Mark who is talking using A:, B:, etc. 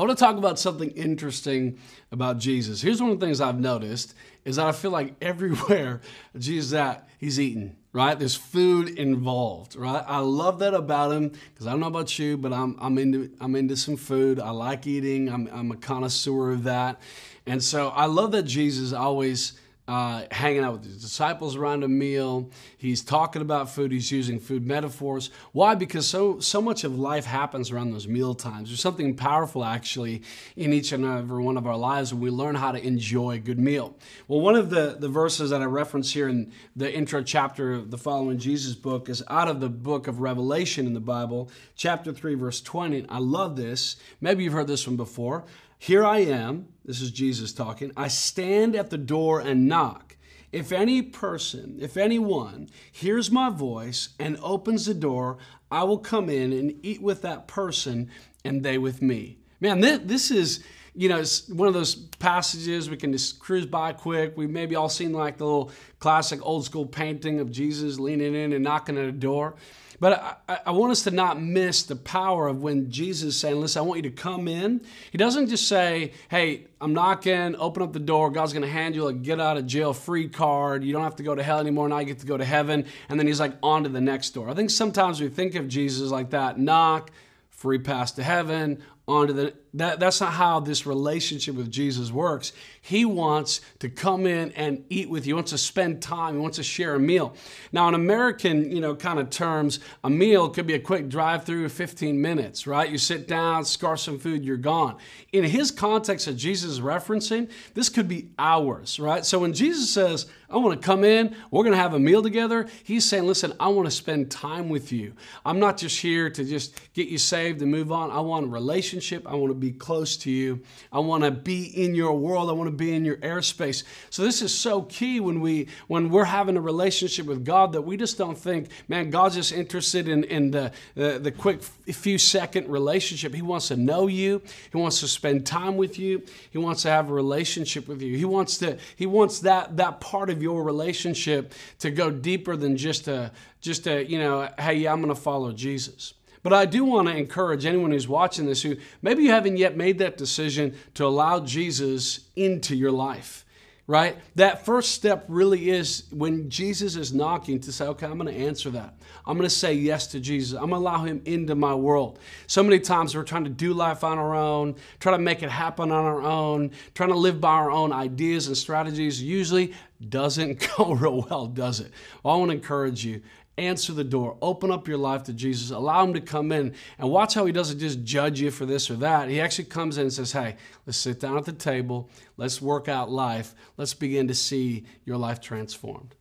A: want to talk about something interesting about Jesus. Here's one of the things I've noticed is that I feel like everywhere Jesus at, he's eating, right? There's food involved, right? I love that about him because I don't know about you, but I'm, I'm, into, I'm into some food. I like eating. I'm, I'm a connoisseur of that. And so I love that Jesus always uh, hanging out with his disciples around a meal. He's talking about food. He's using food metaphors. Why? Because so so much of life happens around those meal times. There's something powerful actually in each and every one of our lives when we learn how to enjoy a good meal. Well, one of the, the verses that I reference here in the intro chapter of the Following Jesus book is out of the book of Revelation in the Bible, chapter 3, verse 20. I love this. Maybe you've heard this one before. Here I am, this is Jesus talking, I stand at the door and knock. If any person, if anyone hears my voice and opens the door, I will come in and eat with that person and they with me. Man, this, is, you know, it's one of those passages we can just cruise by quick. We've maybe all seen like the little classic old school painting of Jesus leaning in and knocking at a door. But I, I, want us to not miss the power of when Jesus is saying, Listen, I want you to come in. He doesn't just say, Hey, I'm knocking, open up the door. God's going to hand you a get out of jail free card. You don't have to go to hell anymore. Now you get to go to heaven. And then he's like, On to the next door. I think sometimes we think of Jesus like that knock, free pass to heaven, on to the that, that's not how this relationship with Jesus works. He wants to come in and eat with you. He wants to spend time. He wants to share a meal. Now, in American, you know, kind of terms, a meal could be a quick drive-through, 15 minutes, right? You sit down, scar some food, you're gone. In his context that Jesus is referencing, this could be hours, right? So when Jesus says, I want to come in, we're going to have a meal together, he's saying, listen, I want to spend time with you. I'm not just here to just get you saved and move on. I want a relationship. I want to be close to you. I want to be in your world. I want to be in your airspace. So this is so key when we when we're having a relationship with God that we just don't think, man, God's just interested in, in the, the, the quick few second relationship. He wants to know you. He wants to spend time with you. He wants to have a relationship with you. He wants to he wants that that part of your relationship to go deeper than just a just a, you know, hey, I'm going to follow Jesus. But I do want to encourage anyone who's watching this who maybe you haven't yet made that decision to allow Jesus into your life, right? That first step really is when Jesus is knocking to say, okay, I'm going to answer that. I'm going to say yes to Jesus. I'm going to allow him into my world. So many times we're trying to do life on our own, trying to make it happen on our own, trying to live by our own ideas and strategies. Usually doesn't go real well, does it? Well, I want to encourage you answer the door, open up your life to Jesus, allow him to come in, and watch how he doesn't just judge you for this or that. He actually comes in and says, Hey, let's sit down at the table, let's work out life, let's begin to see your life transformed.